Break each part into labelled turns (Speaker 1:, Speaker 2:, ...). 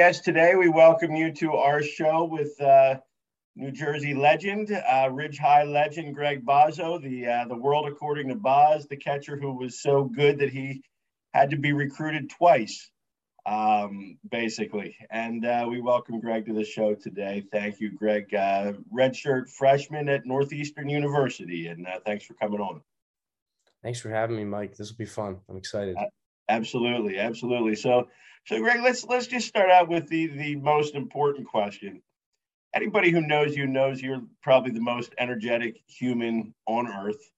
Speaker 1: JBS today, we welcome you to our show with uh, New Jersey legend, uh, Ridge High legend Greg Bozzo, the uh, the world according to Boz, the catcher who was so good that he had to be recruited twice, um, basically. And uh, we welcome Greg to the show today. Thank you, Greg. Uh, redshirt freshman at Northeastern University, and uh, thanks for coming on.
Speaker 2: Thanks for having me, Mike. This will be fun. I'm excited.
Speaker 1: Absolutely, absolutely. So, so Greg, let's let's just start out with the the most important question anybody who knows you knows you're probably the most energetic human on earth.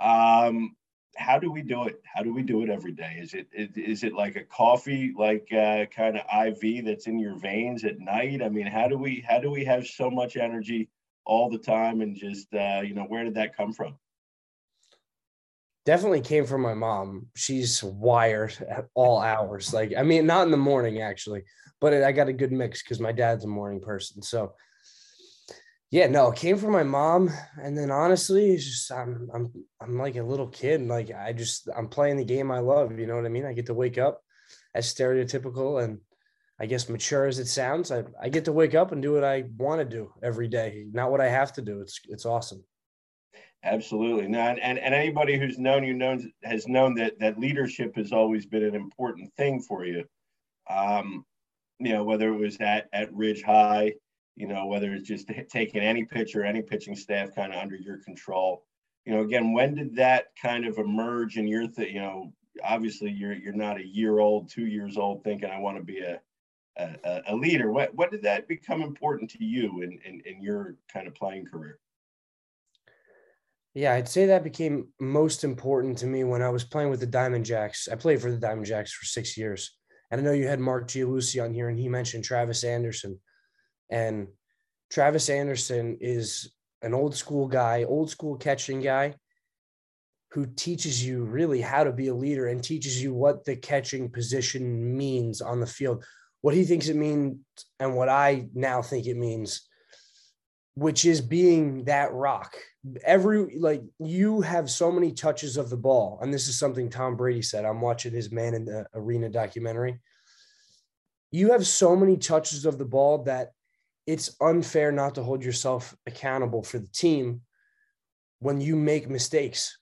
Speaker 1: Um, how do we do it? How do we do it every day? Is it is, is it like a coffee, like uh, kind of IV that's in your veins at night? I mean, how do we how do we have so much energy all the time? And just uh, you know, where did that come from?
Speaker 2: Definitely came from my mom. She's wired at all hours. Like, I mean, not in the morning actually, but I got a good mix because my dad's a morning person. So yeah, no, it came from my mom. And then honestly, it's just I'm I'm I'm like a little kid. Like I just I'm playing the game I love. You know what I mean? I get to wake up as stereotypical and I guess mature as it sounds. I, I get to wake up and do what I want to do every day, not what I have to do. It's it's awesome.
Speaker 1: Absolutely. Now, and, and anybody who's known you knows has known that that leadership has always been an important thing for you. Um, you know, whether it was at, at Ridge High, you know, whether it's just taking any pitcher, any pitching staff kind of under your control. You know, again, when did that kind of emerge in your, th- you know, obviously you're, you're not a year old, two years old thinking I want to be a, a, a leader. What, what did that become important to you in, in, in your kind of playing career?
Speaker 2: Yeah, I'd say that became most important to me when I was playing with the Diamond Jacks. I played for the Diamond Jacks for six years. And I know you had Mark Gialusi on here, and he mentioned Travis Anderson. And Travis Anderson is an old school guy, old school catching guy who teaches you really how to be a leader and teaches you what the catching position means on the field, what he thinks it means, and what I now think it means, which is being that rock. Every like you have so many touches of the ball, and this is something Tom Brady said. I'm watching his Man in the Arena documentary. You have so many touches of the ball that it's unfair not to hold yourself accountable for the team when you make mistakes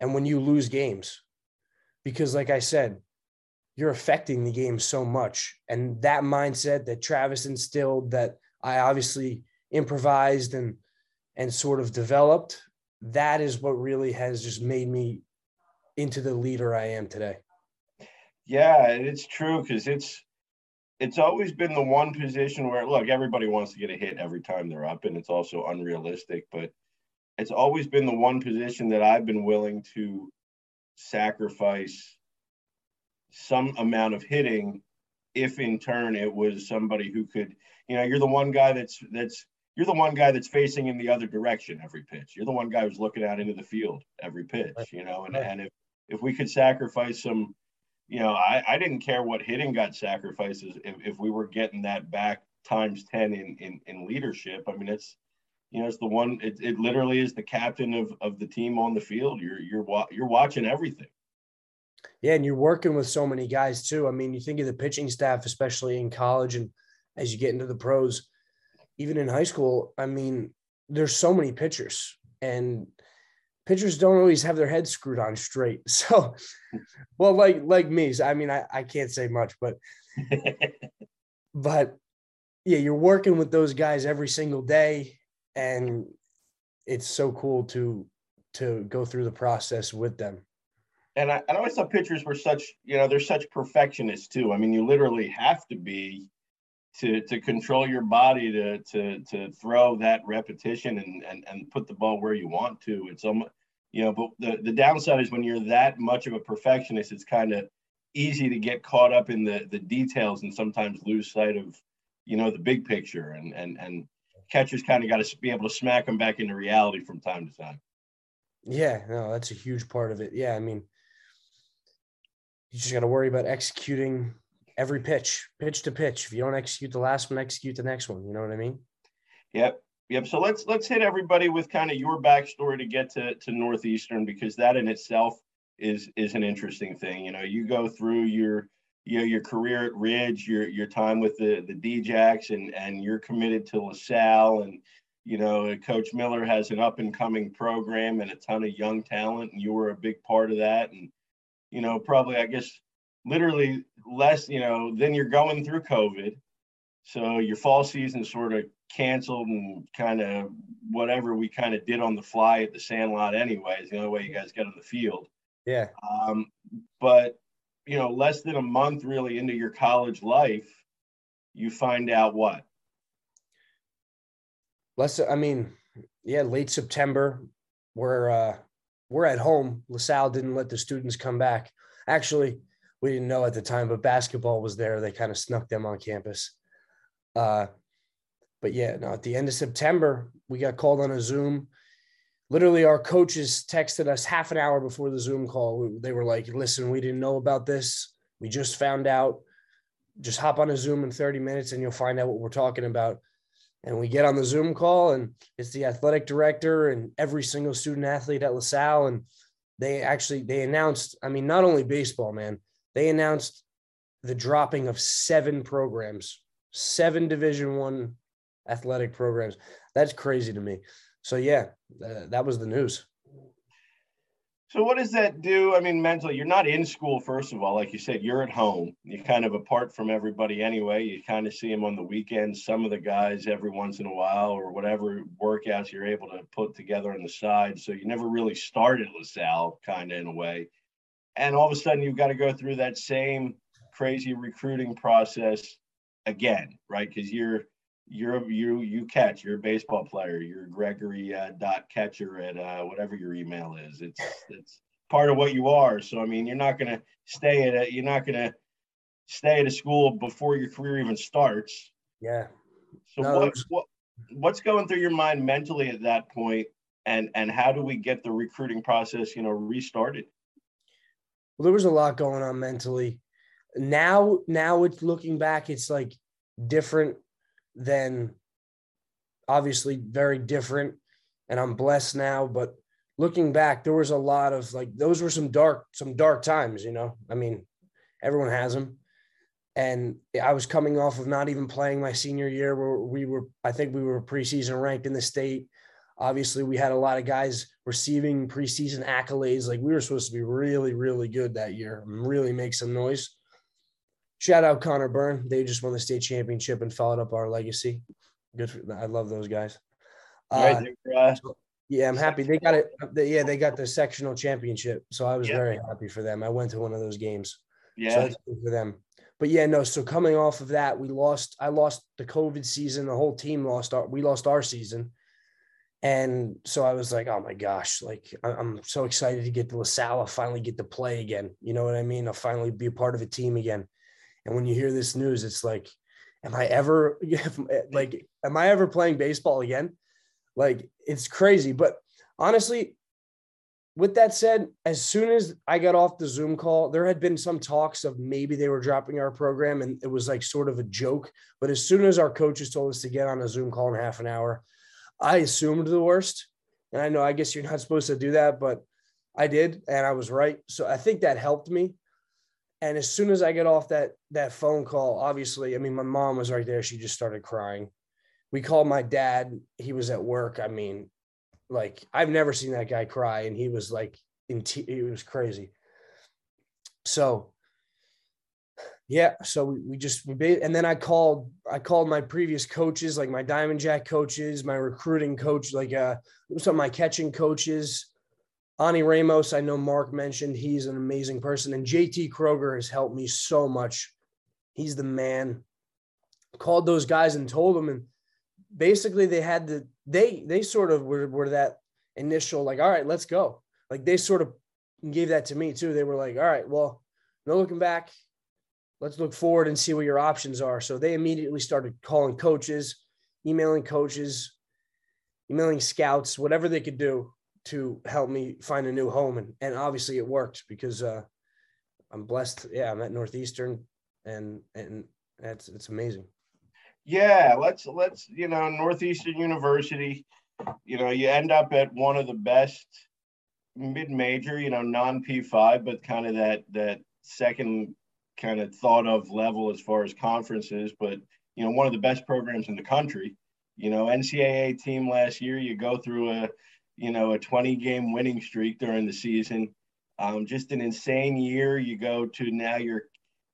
Speaker 2: and when you lose games. Because, like I said, you're affecting the game so much. And that mindset that Travis instilled, that I obviously improvised and and sort of developed, that is what really has just made me into the leader I am today.
Speaker 1: Yeah, it's true because it's it's always been the one position where look everybody wants to get a hit every time they're up and it's also unrealistic but it's always been the one position that i've been willing to sacrifice some amount of hitting if in turn it was somebody who could you know you're the one guy that's that's you're the one guy that's facing in the other direction every pitch you're the one guy who's looking out into the field every pitch you know and, and if if we could sacrifice some you know, I, I didn't care what hitting got sacrificed if, if we were getting that back times 10 in, in, in leadership. I mean, it's, you know, it's the one, it, it literally is the captain of, of the team on the field. You're, you're, you're watching everything.
Speaker 2: Yeah. And you're working with so many guys too. I mean, you think of the pitching staff, especially in college and as you get into the pros, even in high school, I mean, there's so many pitchers and pitchers don't always have their heads screwed on straight. So, well, like like me, so, I mean, I, I can't say much, but but yeah, you're working with those guys every single day, and it's so cool to to go through the process with them.
Speaker 1: And I, I always thought pitchers were such, you know, they're such perfectionists too. I mean, you literally have to be to to control your body to to to throw that repetition and and, and put the ball where you want to. It's almost you know, but the, the downside is when you're that much of a perfectionist, it's kind of easy to get caught up in the the details and sometimes lose sight of, you know, the big picture and and and catchers kind of got to be able to smack them back into reality from time to time.
Speaker 2: Yeah, no, that's a huge part of it. Yeah, I mean, you just got to worry about executing every pitch, pitch to pitch. If you don't execute the last one, execute the next one. You know what I mean?
Speaker 1: Yep. Yep. So let's let's hit everybody with kind of your backstory to get to to Northeastern because that in itself is is an interesting thing. You know, you go through your you know your career at Ridge, your your time with the the DJACs, and and you're committed to LaSalle, and you know Coach Miller has an up and coming program and a ton of young talent, and you were a big part of that, and you know probably I guess literally less, you know, then you're going through COVID, so your fall season sort of canceled and kind of whatever we kind of did on the fly at the Sandlot anyway is the only way you guys get on the field.
Speaker 2: Yeah.
Speaker 1: Um, but you know, less than a month really into your college life, you find out what?
Speaker 2: Less, I mean, yeah, late September, we're uh, we're at home. LaSalle didn't let the students come back. Actually, we didn't know at the time, but basketball was there. They kind of snuck them on campus. Uh, but yeah, no, at the end of September, we got called on a Zoom literally our coaches texted us half an hour before the Zoom call. They were like, listen, we didn't know about this. We just found out. Just hop on a Zoom in 30 minutes and you'll find out what we're talking about. And we get on the Zoom call, and it's the athletic director and every single student athlete at LaSalle. And they actually they announced, I mean, not only baseball, man, they announced the dropping of seven programs, seven division one athletic programs. That's crazy to me so yeah, uh, that was the news.
Speaker 1: So what does that do? I mean, mentally, you're not in school, first of all. Like you said, you're at home. You're kind of apart from everybody anyway. You kind of see them on the weekends, some of the guys every once in a while, or whatever workouts you're able to put together on the side. So you never really started LaSalle, kind of in a way. And all of a sudden, you've got to go through that same crazy recruiting process again, right? Because you're you're you you catch you're a baseball player you're gregory uh, dot catcher at uh, whatever your email is. It's it's part of what you are. So i mean you're not going to stay at a, you're not going to stay at a school before your career even starts.
Speaker 2: Yeah.
Speaker 1: So no, what, what what's going through your mind mentally at that point? And and how do we get the recruiting process you know restarted
Speaker 2: well there was a lot going on mentally now now it's looking back it's like different than obviously very different. And I'm blessed now, but looking back, there was a lot of like those were some dark, some dark times, you know. I mean, everyone has them. And I was coming off of not even playing my senior year where we were, I think we were preseason ranked in the state. Obviously, we had a lot of guys receiving preseason accolades. Like we were supposed to be really, really good that year and really make some noise shout out Connor Byrne. They just won the state championship and followed up our legacy. Good. For, I love those guys. Uh, yeah, I'm happy they got it. Yeah, they got the sectional championship, so I was yeah. very happy for them. I went to one of those games.
Speaker 1: Yeah,
Speaker 2: so for them. But yeah, no. So coming off of that, we lost. I lost the COVID season. The whole team lost. Our, we lost our season. And so I was like, oh my gosh, like I'm so excited to get to LaSalle, finally get to play again. You know what I mean? I'll finally be a part of a team again. And when you hear this news, it's like, am I ever like, am I ever playing baseball again? Like, it's crazy. But honestly, with that said, as soon as I got off the Zoom call, there had been some talks of maybe they were dropping our program and it was like sort of a joke. But as soon as our coaches told us to get on a Zoom call in half an hour, I assumed the worst. And I know, I guess you're not supposed to do that, but I did. And I was right. So I think that helped me. And as soon as I get off that that phone call, obviously, I mean, my mom was right there. She just started crying. We called my dad. He was at work. I mean, like I've never seen that guy cry, and he was like in t- it was crazy. So, yeah. So we, we just we and then I called I called my previous coaches, like my Diamond Jack coaches, my recruiting coach, like uh some of my catching coaches Ani Ramos, I know Mark mentioned he's an amazing person, and JT Kroger has helped me so much. He's the man. Called those guys and told them, and basically they had the they they sort of were, were that initial like, all right, let's go. Like they sort of gave that to me too. They were like, all right, well, no looking back. Let's look forward and see what your options are. So they immediately started calling coaches, emailing coaches, emailing scouts, whatever they could do to help me find a new home. And, and obviously it worked because uh, I'm blessed. Yeah, I'm at Northeastern and, and that's, it's amazing.
Speaker 1: Yeah, let's, let's, you know, Northeastern University, you know, you end up at one of the best mid-major, you know, non P5, but kind of that, that second kind of thought of level as far as conferences, but you know, one of the best programs in the country. You know, NCAA team last year, you go through a, you know, a 20 game winning streak during the season. Um, just an insane year. You go to now you're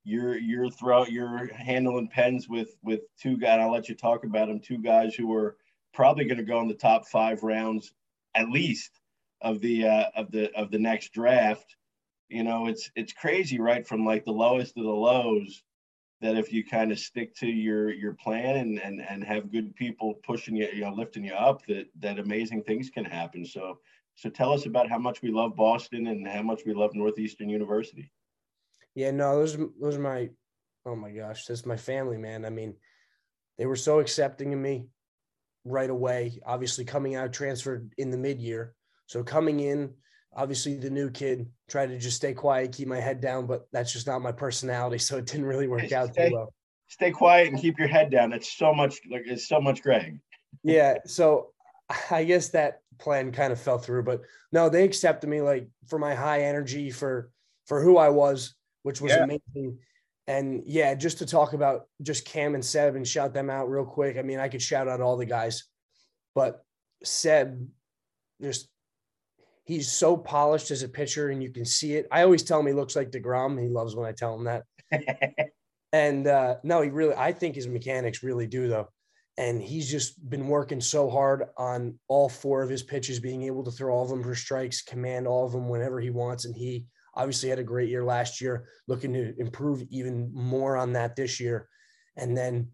Speaker 1: you're you're throughout you're handling pens with with two guys. I'll let you talk about them. Two guys who are probably going to go in the top five rounds at least of the uh, of the of the next draft. You know, it's it's crazy, right? From like the lowest of the lows, that if you kind of stick to your your plan and and and have good people pushing you, you know, lifting you up, that that amazing things can happen. So so tell us about how much we love Boston and how much we love Northeastern University.
Speaker 2: Yeah, no, those those are my oh my gosh, that's my family, man. I mean, they were so accepting of me right away. Obviously, coming out transferred in the mid year, so coming in, obviously the new kid tried to just stay quiet, keep my head down, but that's just not my personality, so it didn't really work out
Speaker 1: stay,
Speaker 2: too well.
Speaker 1: Stay quiet and keep your head down. It's so much like it's so much Greg.
Speaker 2: yeah, so I guess that plan kind of fell through, but no, they accepted me like for my high energy for for who I was, which was yeah. amazing. And yeah, just to talk about just Cam and Seb and shout them out real quick. I mean, I could shout out all the guys, but Seb just he's so polished as a pitcher and you can see it. I always tell him he looks like DeGrom. He loves when I tell him that. and uh, no, he really, I think his mechanics really do though. And he's just been working so hard on all four of his pitches, being able to throw all of them for strikes, command all of them whenever he wants. And he obviously had a great year last year, looking to improve even more on that this year. And then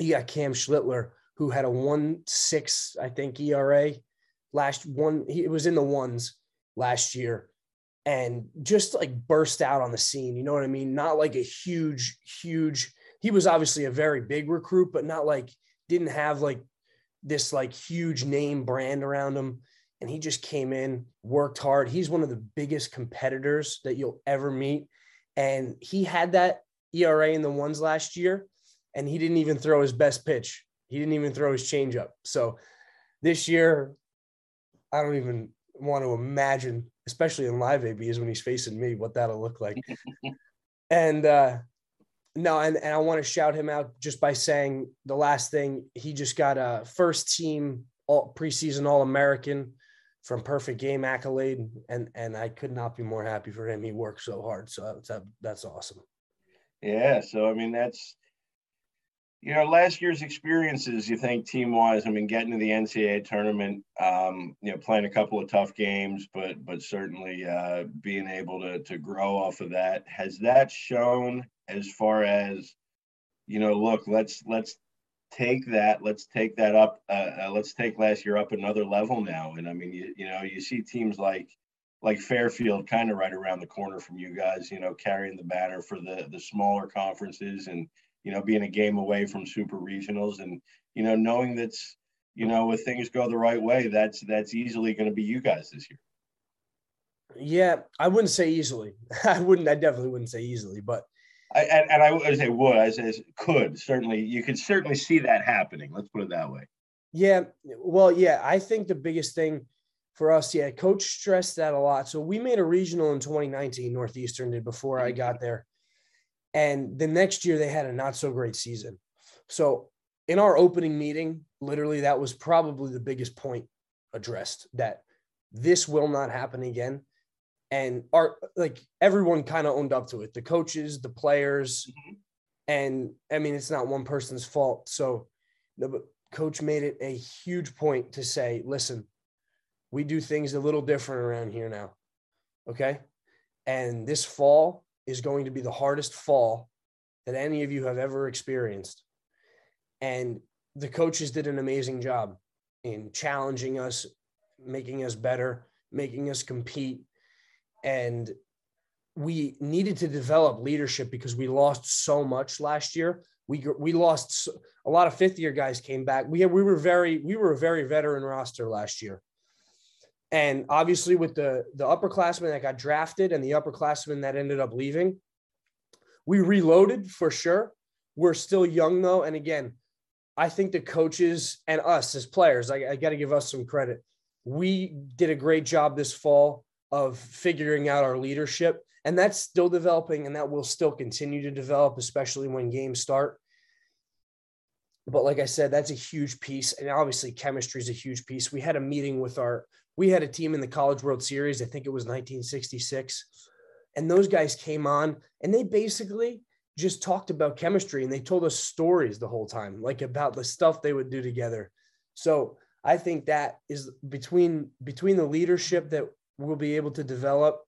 Speaker 2: you got Cam Schlittler, who had a one six, I think, ERA last one. He was in the ones last year and just like burst out on the scene. You know what I mean? Not like a huge, huge. He was obviously a very big recruit, but not like didn't have like this like huge name brand around him. And he just came in, worked hard. He's one of the biggest competitors that you'll ever meet. And he had that ERA in the ones last year, and he didn't even throw his best pitch. He didn't even throw his changeup. So this year, I don't even want to imagine, especially in live ABs when he's facing me, what that'll look like. and uh, no, and, and I want to shout him out just by saying the last thing he just got a first team all preseason All American from Perfect Game accolade, and and I could not be more happy for him. He worked so hard, so that's that's awesome.
Speaker 1: Yeah, so I mean that's you know, last year's experiences, you think team wise, I mean, getting to the NCAA tournament, um, you know, playing a couple of tough games, but but certainly uh, being able to to grow off of that. Has that shown as far as, you know, look, let's let's take that, let's take that up, uh, uh, let's take last year up another level now. And I mean, you, you know, you see teams like like Fairfield kind of right around the corner from you guys, you know, carrying the banner for the the smaller conferences and you know, being a game away from super regionals and, you know, knowing that's, you know, if things go the right way, that's that's easily going to be you guys this year.
Speaker 2: Yeah, I wouldn't say easily. I wouldn't. I definitely wouldn't say easily, but
Speaker 1: I, and, and I would say would. I say could certainly. You could certainly see that happening. Let's put it that way.
Speaker 2: Yeah. Well, yeah. I think the biggest thing for us, yeah, coach stressed that a lot. So we made a regional in 2019. Northeastern did before I mm-hmm. got there, and the next year they had a not so great season. So in our opening meeting, literally that was probably the biggest point addressed that this will not happen again. And our like everyone kind of owned up to it. The coaches, the players, mm-hmm. and I mean it's not one person's fault. So the coach made it a huge point to say, listen, we do things a little different around here now. Okay. And this fall, is going to be the hardest fall that any of you have ever experienced. And the coaches did an amazing job in challenging us, making us better, making us compete. And we needed to develop leadership because we lost so much last year. We we lost a lot of fifth year guys came back. We had, we were very we were a very veteran roster last year. And obviously, with the the upperclassmen that got drafted and the upperclassmen that ended up leaving, we reloaded for sure. We're still young though, and again, I think the coaches and us as players, I, I got to give us some credit. We did a great job this fall of figuring out our leadership and that's still developing and that will still continue to develop, especially when games start. But like I said, that's a huge piece. And obviously, chemistry is a huge piece. We had a meeting with our, we had a team in the College World Series. I think it was 1966. And those guys came on and they basically just talked about chemistry and they told us stories the whole time, like about the stuff they would do together. So I think that is between between the leadership that we'll be able to develop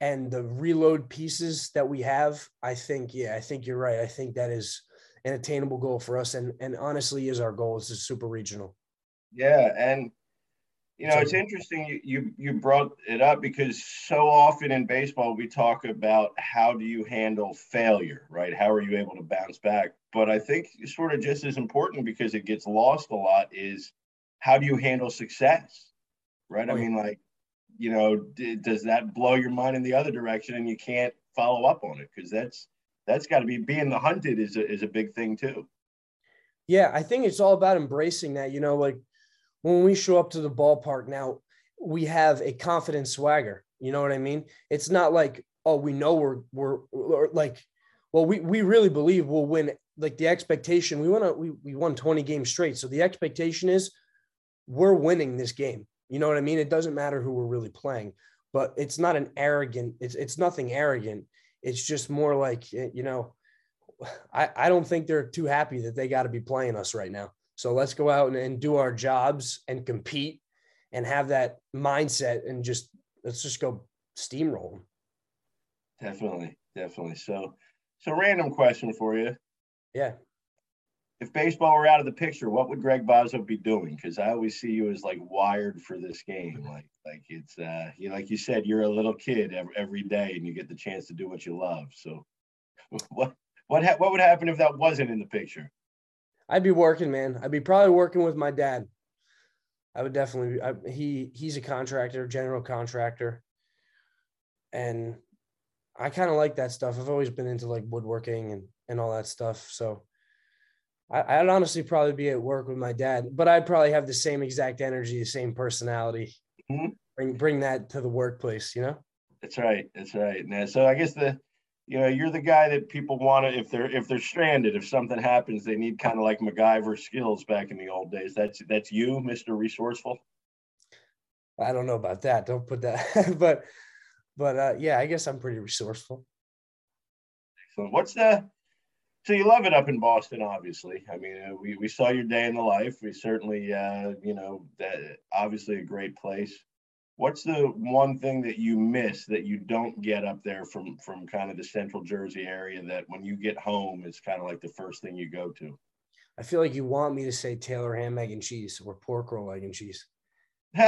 Speaker 2: and the reload pieces that we have. I think, yeah, I think you're right. I think that is an attainable goal for us, and and honestly, is our goal is a super regional.
Speaker 1: Yeah, and you know, it's interesting you, you you brought it up because so often in baseball we talk about how do you handle failure, right? How are you able to bounce back? But I think sort of just as important because it gets lost a lot is how do you handle success, right? I mean, like, you know, d- does that blow your mind in the other direction and you can't follow up on it because that's that's got to be being the hunted is a, is a big thing too.
Speaker 2: Yeah, I think it's all about embracing that. You know, like when we show up to the ballpark now, we have a confident swagger. You know what I mean? It's not like, oh, we know we're we're like, well, we we really believe we'll win. Like the expectation, we want to we we won 20 games straight. So the expectation is we're winning this game. You know what I mean? It doesn't matter who we're really playing, but it's not an arrogant, it's it's nothing arrogant. It's just more like, eh, you know, I, I don't think they're too happy that they got to be playing us right now. So let's go out and, and do our jobs and compete and have that mindset and just let's just go steamroll.
Speaker 1: Definitely, definitely. So, so random question for you.
Speaker 2: Yeah.
Speaker 1: If baseball were out of the picture, what would Greg Bozzo be doing? Because I always see you as like wired for this game. Like, like it's uh, you like you said, you're a little kid every, every day, and you get the chance to do what you love. So, what what ha- what would happen if that wasn't in the picture?
Speaker 2: I'd be working, man. I'd be probably working with my dad. I would definitely. Be, I, he he's a contractor, general contractor, and I kind of like that stuff. I've always been into like woodworking and and all that stuff. So I, would honestly probably be at work with my dad, but I'd probably have the same exact energy, the same personality. Mm-hmm. Bring bring that to the workplace, you know.
Speaker 1: That's right. That's right. Now, so I guess the you know, you're the guy that people want to if they're if they're stranded, if something happens, they need kind of like MacGyver skills back in the old days. That's that's you, Mr. Resourceful.
Speaker 2: I don't know about that. Don't put that, but but uh, yeah, I guess I'm pretty resourceful.
Speaker 1: Excellent. What's the so you love it up in Boston, obviously. I mean, uh, we, we saw your day in the life. We certainly, uh, you know, that obviously a great place what's the one thing that you miss that you don't get up there from from kind of the central jersey area that when you get home is kind of like the first thing you go to?
Speaker 2: I feel like you want me to say taylor ham egg and cheese or pork roll egg and cheese.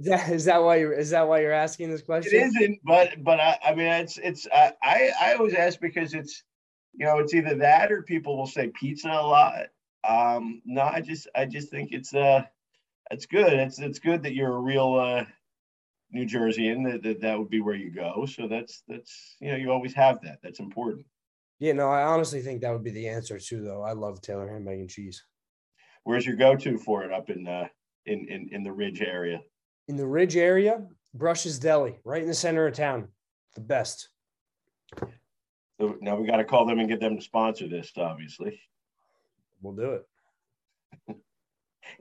Speaker 2: Is, that, is that why you're is that why you're asking this question?
Speaker 1: it isn't but but i, I mean it's it's I, I i always ask because it's you know it's either that or people will say pizza a lot. Um no i just i just think it's uh it's good. It's it's good that you're a real uh, New Jerseyan. That, that that would be where you go. So that's that's you know you always have that. That's important.
Speaker 2: Yeah, no, I honestly think that would be the answer too. Though I love Taylor ham, and cheese.
Speaker 1: Where's your go-to for it up in uh, in in in the Ridge area?
Speaker 2: In the Ridge area, Brush's Deli, right in the center of town. The best.
Speaker 1: So now we got to call them and get them to sponsor this. Obviously,
Speaker 2: we'll do it.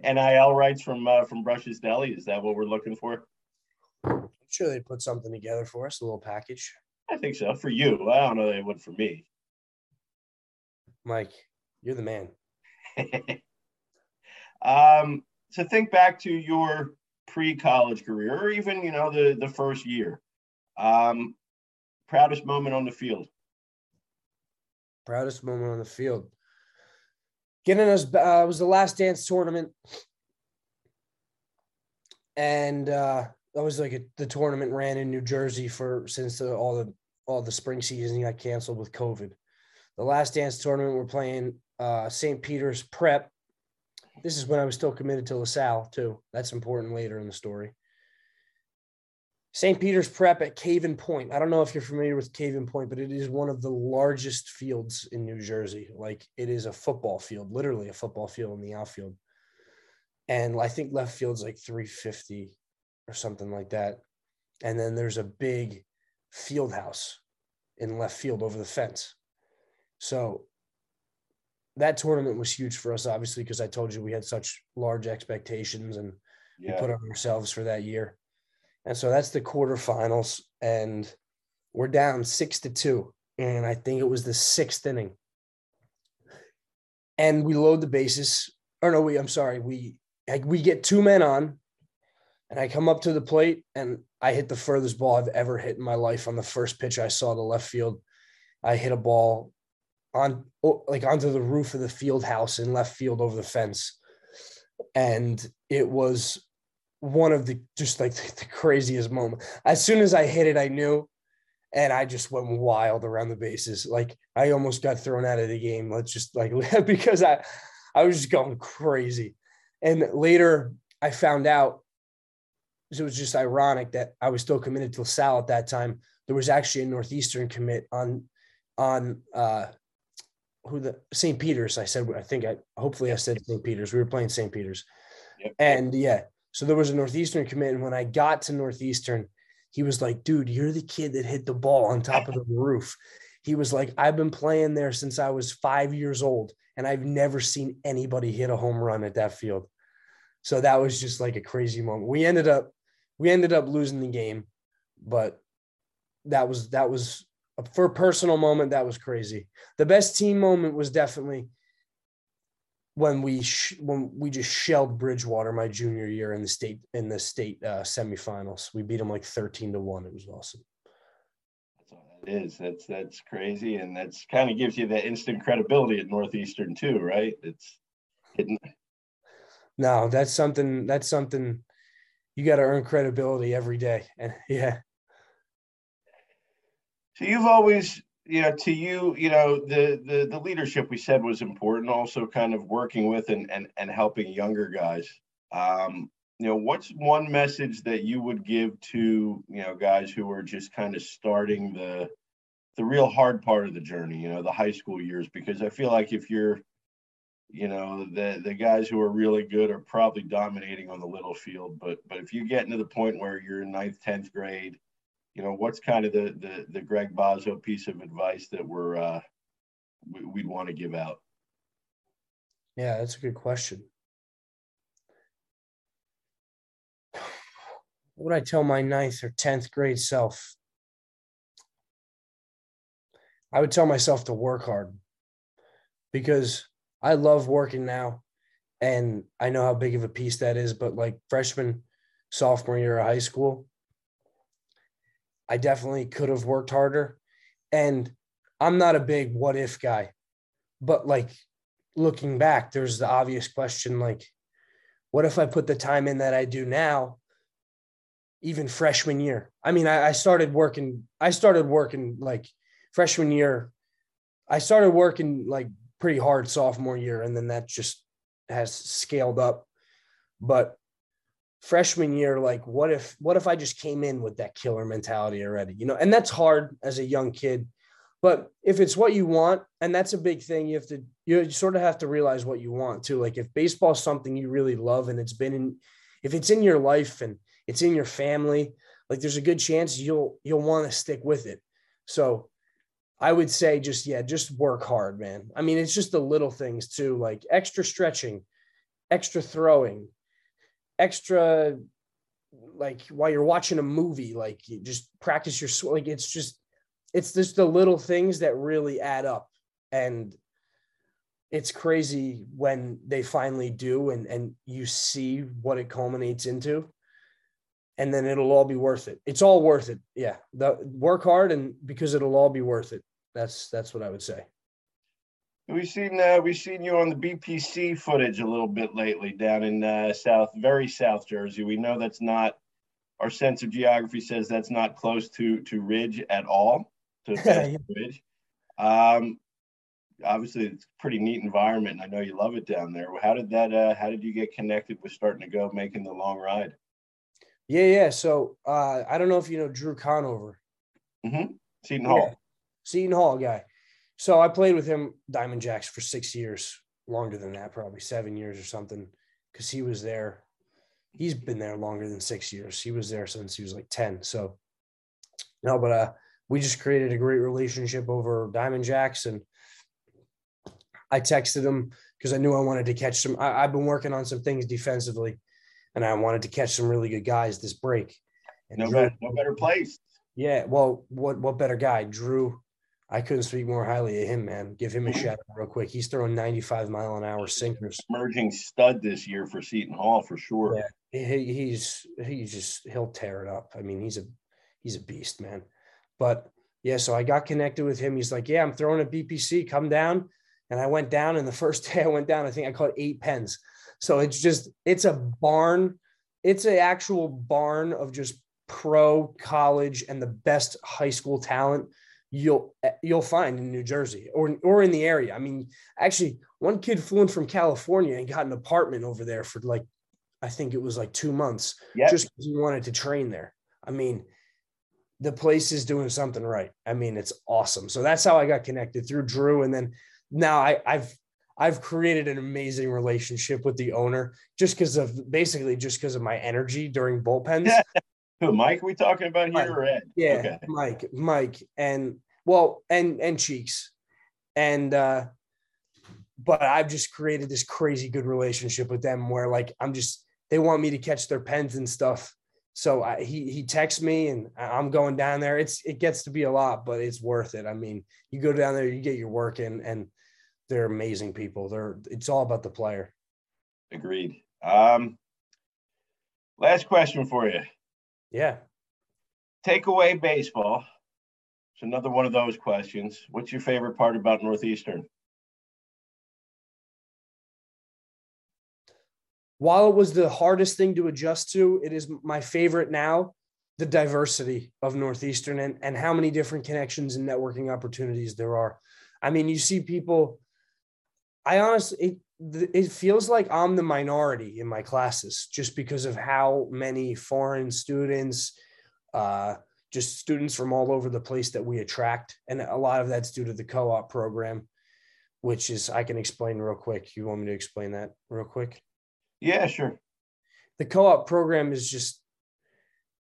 Speaker 1: NIL rights from uh, from Brush's Deli. Is that what we're looking for?
Speaker 2: I'm sure they put something together for us, a little package.
Speaker 1: I think so. For you, I don't know they would for me.
Speaker 2: Mike, you're the man.
Speaker 1: um, so think back to your pre-college career, or even you know the the first year. Um, proudest moment on the field.
Speaker 2: Proudest moment on the field getting us uh, was the last dance tournament. And uh that was like a, the tournament ran in new jersey for since the, all the all the spring season got canceled with covid. The last dance tournament we're playing uh st peter's prep. This is when i was still committed to lasalle too. That's important later in the story St. Peter's Prep at Caven Point. I don't know if you're familiar with Caven Point, but it is one of the largest fields in New Jersey. Like it is a football field, literally a football field in the outfield. And I think left field's like 350 or something like that. And then there's a big field house in left field over the fence. So that tournament was huge for us, obviously, because I told you we had such large expectations and yeah. we put on ourselves for that year. And so that's the quarterfinals, and we're down six to two. And I think it was the sixth inning. And we load the bases. Or no, we I'm sorry, we we get two men on, and I come up to the plate and I hit the furthest ball I've ever hit in my life on the first pitch I saw the left field. I hit a ball on like onto the roof of the field house in left field over the fence. And it was one of the just like the craziest moment. As soon as I hit it, I knew and I just went wild around the bases. Like I almost got thrown out of the game. Let's just like because I I was just going crazy. And later I found out it was just ironic that I was still committed to LaSalle at that time. There was actually a Northeastern commit on on uh who the St. Peter's. I said I think I hopefully I said St. Peter's. We were playing St. Peter's. Yep. And yeah, so there was a Northeastern commit. And when I got to Northeastern, he was like, dude, you're the kid that hit the ball on top of the roof. He was like, I've been playing there since I was five years old, and I've never seen anybody hit a home run at that field. So that was just like a crazy moment. We ended up we ended up losing the game, but that was that was for a personal moment that was crazy. The best team moment was definitely when we sh- when we just shelled Bridgewater my junior year in the state in the state uh, semifinals. We beat them like thirteen to one. It was awesome.
Speaker 1: That's all that is. That's that's crazy, and that's kind of gives you that instant credibility at Northeastern too, right? It's hitting.
Speaker 2: No, that's something. That's something you got to earn credibility every day. And yeah.
Speaker 1: So you've always, you know, to you, you know, the the the leadership we said was important. Also, kind of working with and and and helping younger guys. Um, you know, what's one message that you would give to you know guys who are just kind of starting the the real hard part of the journey? You know, the high school years, because I feel like if you're you know the the guys who are really good are probably dominating on the little field but but if you get into the point where you're in ninth 10th grade you know what's kind of the the, the greg bozzo piece of advice that we're uh we, we'd want to give out?
Speaker 2: Yeah that's a good question. What would i tell my ninth or 10th grade self? I would tell myself to work hard because I love working now and I know how big of a piece that is, but like freshman, sophomore year of high school, I definitely could have worked harder. And I'm not a big what if guy, but like looking back, there's the obvious question like, what if I put the time in that I do now, even freshman year? I mean, I, I started working, I started working like freshman year. I started working like pretty hard sophomore year, and then that just has scaled up. But freshman year, like what if what if I just came in with that killer mentality already? You know, and that's hard as a young kid. But if it's what you want, and that's a big thing, you have to you sort of have to realize what you want too. Like if baseball is something you really love and it's been in if it's in your life and it's in your family, like there's a good chance you'll you'll want to stick with it. So I would say just yeah, just work hard, man. I mean, it's just the little things too, like extra stretching, extra throwing, extra like while you're watching a movie, like you just practice your like it's just it's just the little things that really add up and it's crazy when they finally do and and you see what it culminates into and then it'll all be worth it. It's all worth it. Yeah. The work hard and because it'll all be worth it. That's that's what I would say.
Speaker 1: We've seen uh, we've seen you on the BPC footage a little bit lately down in uh, South, very South Jersey. We know that's not our sense of geography says that's not close to to Ridge at all. To yeah. Ridge. Um, obviously, it's a pretty neat environment. and I know you love it down there. How did that? Uh, how did you get connected with starting to go making the long ride?
Speaker 2: Yeah, yeah. So uh, I don't know if you know Drew Conover.
Speaker 1: Mm-hmm. Seton Hall.
Speaker 2: Yeah. Seton Hall guy. So I played with him Diamond Jacks for six years, longer than that, probably seven years or something, because he was there. He's been there longer than six years. He was there since he was like 10. So No, but uh, we just created a great relationship over Diamond Jacks, and I texted him because I knew I wanted to catch some. I, have been working on some things defensively, and I wanted to catch some really good guys this break.
Speaker 1: And no, Drew, better, no better place.
Speaker 2: Yeah, well, what what better guy? Drew I couldn't speak more highly of him, man. Give him a shout out real quick. He's throwing 95 mile an hour sinkers.
Speaker 1: Emerging stud this year for Seton Hall for sure.
Speaker 2: Yeah, he, he's he's just he'll tear it up. I mean, he's a he's a beast, man. But yeah, so I got connected with him. He's like, Yeah, I'm throwing a BPC, come down. And I went down, and the first day I went down, I think I caught eight pens. So it's just it's a barn, it's an actual barn of just pro college and the best high school talent you'll eh, you'll find in New Jersey or or in the area. I mean, actually, one kid flew in from California and got an apartment over there for like, I think it was like two months, yep. just because he wanted to train there. I mean, the place is doing something right. I mean, it's awesome. So that's how I got connected through Drew, and then now I, I've I've created an amazing relationship with the owner just because of basically just because of my energy during bullpens.
Speaker 1: Who, Mike? Are we talking about here
Speaker 2: Mike.
Speaker 1: or Ed?
Speaker 2: Yeah, okay. Mike, Mike, and well, and and Cheeks, and uh, but I've just created this crazy good relationship with them where like I'm just they want me to catch their pens and stuff. So I, he he texts me and I'm going down there. It's it gets to be a lot, but it's worth it. I mean, you go down there, you get your work in, and they're amazing people. They're it's all about the player.
Speaker 1: Agreed. Um, last question for you.
Speaker 2: Yeah.
Speaker 1: Take away baseball. It's another one of those questions. What's your favorite part about Northeastern?
Speaker 2: While it was the hardest thing to adjust to, it is my favorite now the diversity of Northeastern and, and how many different connections and networking opportunities there are. I mean, you see people, I honestly, it, feels like I'm the minority in my classes just because of how many foreign students, uh, just students from all over the place that we attract. And a lot of that's due to the co op program, which is, I can explain real quick. You want me to explain that real quick?
Speaker 1: Yeah, sure.
Speaker 2: The co op program is just,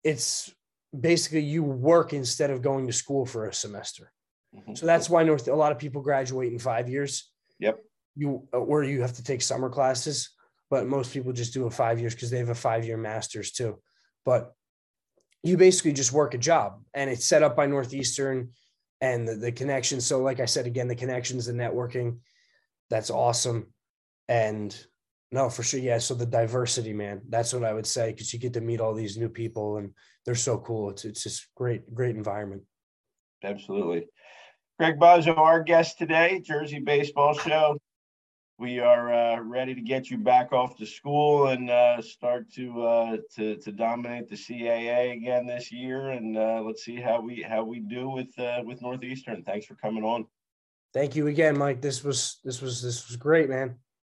Speaker 2: it's basically you work instead of going to school for a semester. Mm-hmm. So that's why North, a lot of people graduate in five years.
Speaker 1: Yep
Speaker 2: you uh, or you have to take summer classes, but most people just do a five years because they have a five year master's too. But you basically just work a job and it's set up by Northeastern and the, the connections. So, like I said, again, the connections, the networking, that's awesome. And no, for sure. Yeah. So the diversity, man, that's what I would say. Cause you get to meet all these new people and they're so cool. It's, it's just great, great environment.
Speaker 1: Absolutely. Greg Bozzo, our guest today, Jersey Baseball Show we are uh, ready to get you back off to school and uh, start to, uh, to to dominate the CAA again this year. And uh, let's see how we how we do with uh, with Northeastern. Thanks for coming on.
Speaker 2: Thank you again, Mike. This was this was this was great, man.